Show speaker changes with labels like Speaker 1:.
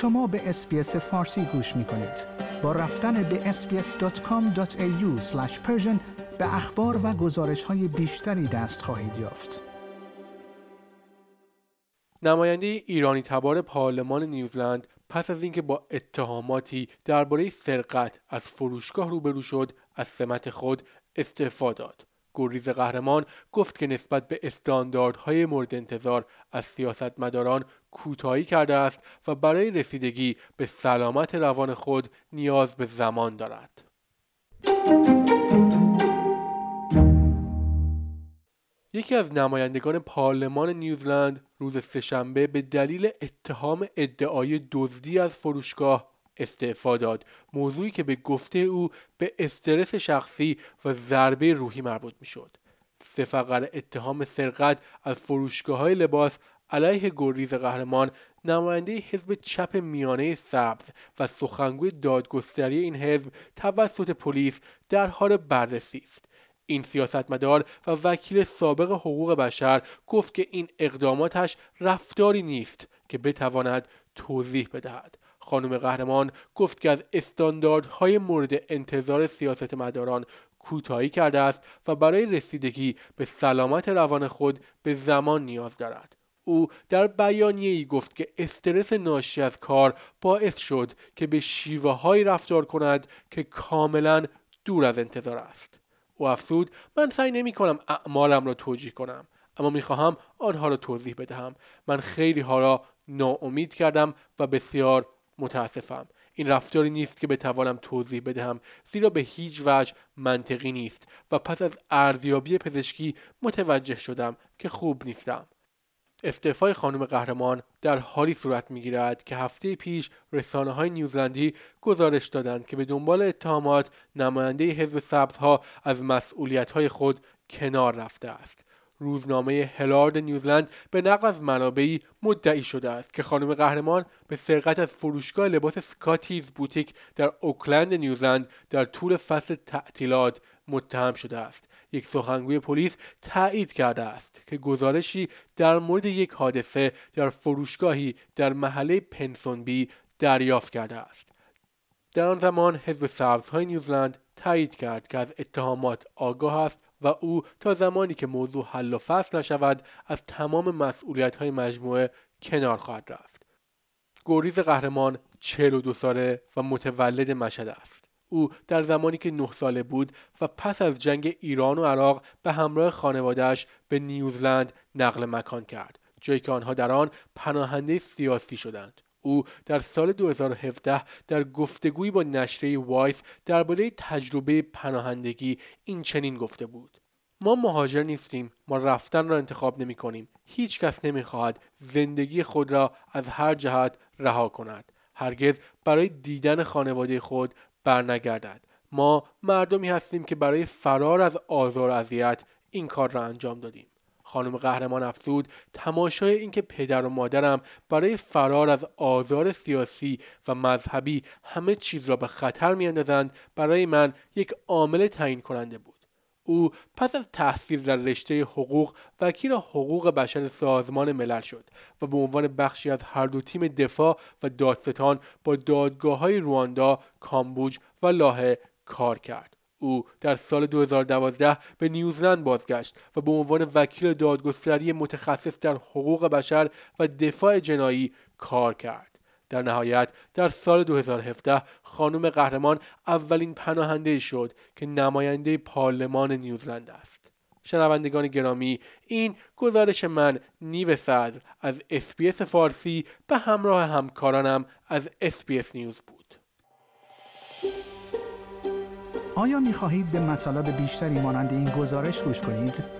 Speaker 1: شما به اسپیس فارسی گوش می کنید. با رفتن به sbs.com.au به اخبار و گزارش های بیشتری دست خواهید یافت.
Speaker 2: نماینده ایرانی تبار پارلمان نیوزلند پس از اینکه با اتهاماتی درباره سرقت از فروشگاه روبرو شد از سمت خود استعفا داد گریز قهرمان گفت که نسبت به استانداردهای مورد انتظار از سیاستمداران کوتاهی کرده است و برای رسیدگی به سلامت روان خود نیاز به زمان دارد. یکی از نمایندگان پارلمان نیوزلند روز سهشنبه به دلیل اتهام ادعای دزدی از فروشگاه استعفا داد موضوعی که به گفته او به استرس شخصی و ضربه روحی مربوط می‌شد سه فقر اتهام سرقت از فروشگاه های لباس علیه گریز قهرمان نماینده حزب چپ میانه سبز و سخنگوی دادگستری این حزب توسط پلیس در حال بررسی است. این سیاستمدار و وکیل سابق حقوق بشر گفت که این اقداماتش رفتاری نیست که بتواند توضیح بدهد. خانم قهرمان گفت که از استانداردهای مورد انتظار سیاستمداران کوتاهی کرده است و برای رسیدگی به سلامت روان خود به زمان نیاز دارد. او در بیانیه ای گفت که استرس ناشی از کار باعث شد که به شیوه رفتار کند که کاملا دور از انتظار است. او افزود من سعی نمی کنم اعمالم را توجیه کنم اما می‌خواهم آنها را توضیح بدهم. من خیلی ها را ناامید کردم و بسیار متاسفم. این رفتاری نیست که بتوانم توضیح بدهم زیرا به هیچ وجه منطقی نیست و پس از ارزیابی پزشکی متوجه شدم که خوب نیستم. استعفای خانم قهرمان در حالی صورت می‌گیرد که هفته پیش رسانه های نیوزلندی گزارش دادند که به دنبال اتهامات نماینده حزب سبزها از مسئولیت های خود کنار رفته است. روزنامه هلارد نیوزلند به نقل از منابعی مدعی شده است که خانم قهرمان به سرقت از فروشگاه لباس سکاتیز بوتیک در اوکلند نیوزلند در طول فصل تعطیلات متهم شده است. یک سخنگوی پلیس تایید کرده است که گزارشی در مورد یک حادثه در فروشگاهی در محله پنسونبی دریافت کرده است در آن زمان حزب سبزهای نیوزلند تایید کرد که از اتهامات آگاه است و او تا زمانی که موضوع حل و فصل نشود از تمام مسئولیت های مجموعه کنار خواهد رفت. گوریز قهرمان 42 ساله و متولد مشهد است. او در زمانی که نه ساله بود و پس از جنگ ایران و عراق به همراه خانوادهش به نیوزلند نقل مکان کرد جایی که آنها در آن پناهنده سیاسی شدند. او در سال 2017 در گفتگویی با نشریه وایس درباره تجربه پناهندگی این چنین گفته بود. ما مهاجر نیستیم ما رفتن را انتخاب نمی کنیم هیچ کس نمی خواهد زندگی خود را از هر جهت رها کند. هرگز برای دیدن خانواده خود برنگردد. ما مردمی هستیم که برای فرار از آزار اذیت این کار را انجام دادیم. خانم قهرمان افزود تماشای اینکه پدر و مادرم برای فرار از آزار سیاسی و مذهبی همه چیز را به خطر میاندازند برای من یک عامل تعیین کننده بود. او پس از تحصیل در رشته حقوق وکیل حقوق بشر سازمان ملل شد و به عنوان بخشی از هر دو تیم دفاع و دادستان با دادگاه های رواندا، کامبوج و لاهه کار کرد. او در سال 2012 به نیوزلند بازگشت و به عنوان وکیل دادگستری متخصص در حقوق بشر و دفاع جنایی کار کرد. در نهایت در سال 2017 خانم قهرمان اولین پناهنده شد که نماینده پارلمان نیوزلند است. شنوندگان گرامی این گزارش من نیو صدر از SBS فارسی به همراه همکارانم از SBS News بود.
Speaker 1: آیا می خواهید به مطالب بیشتری مانند این گزارش گوش کنید؟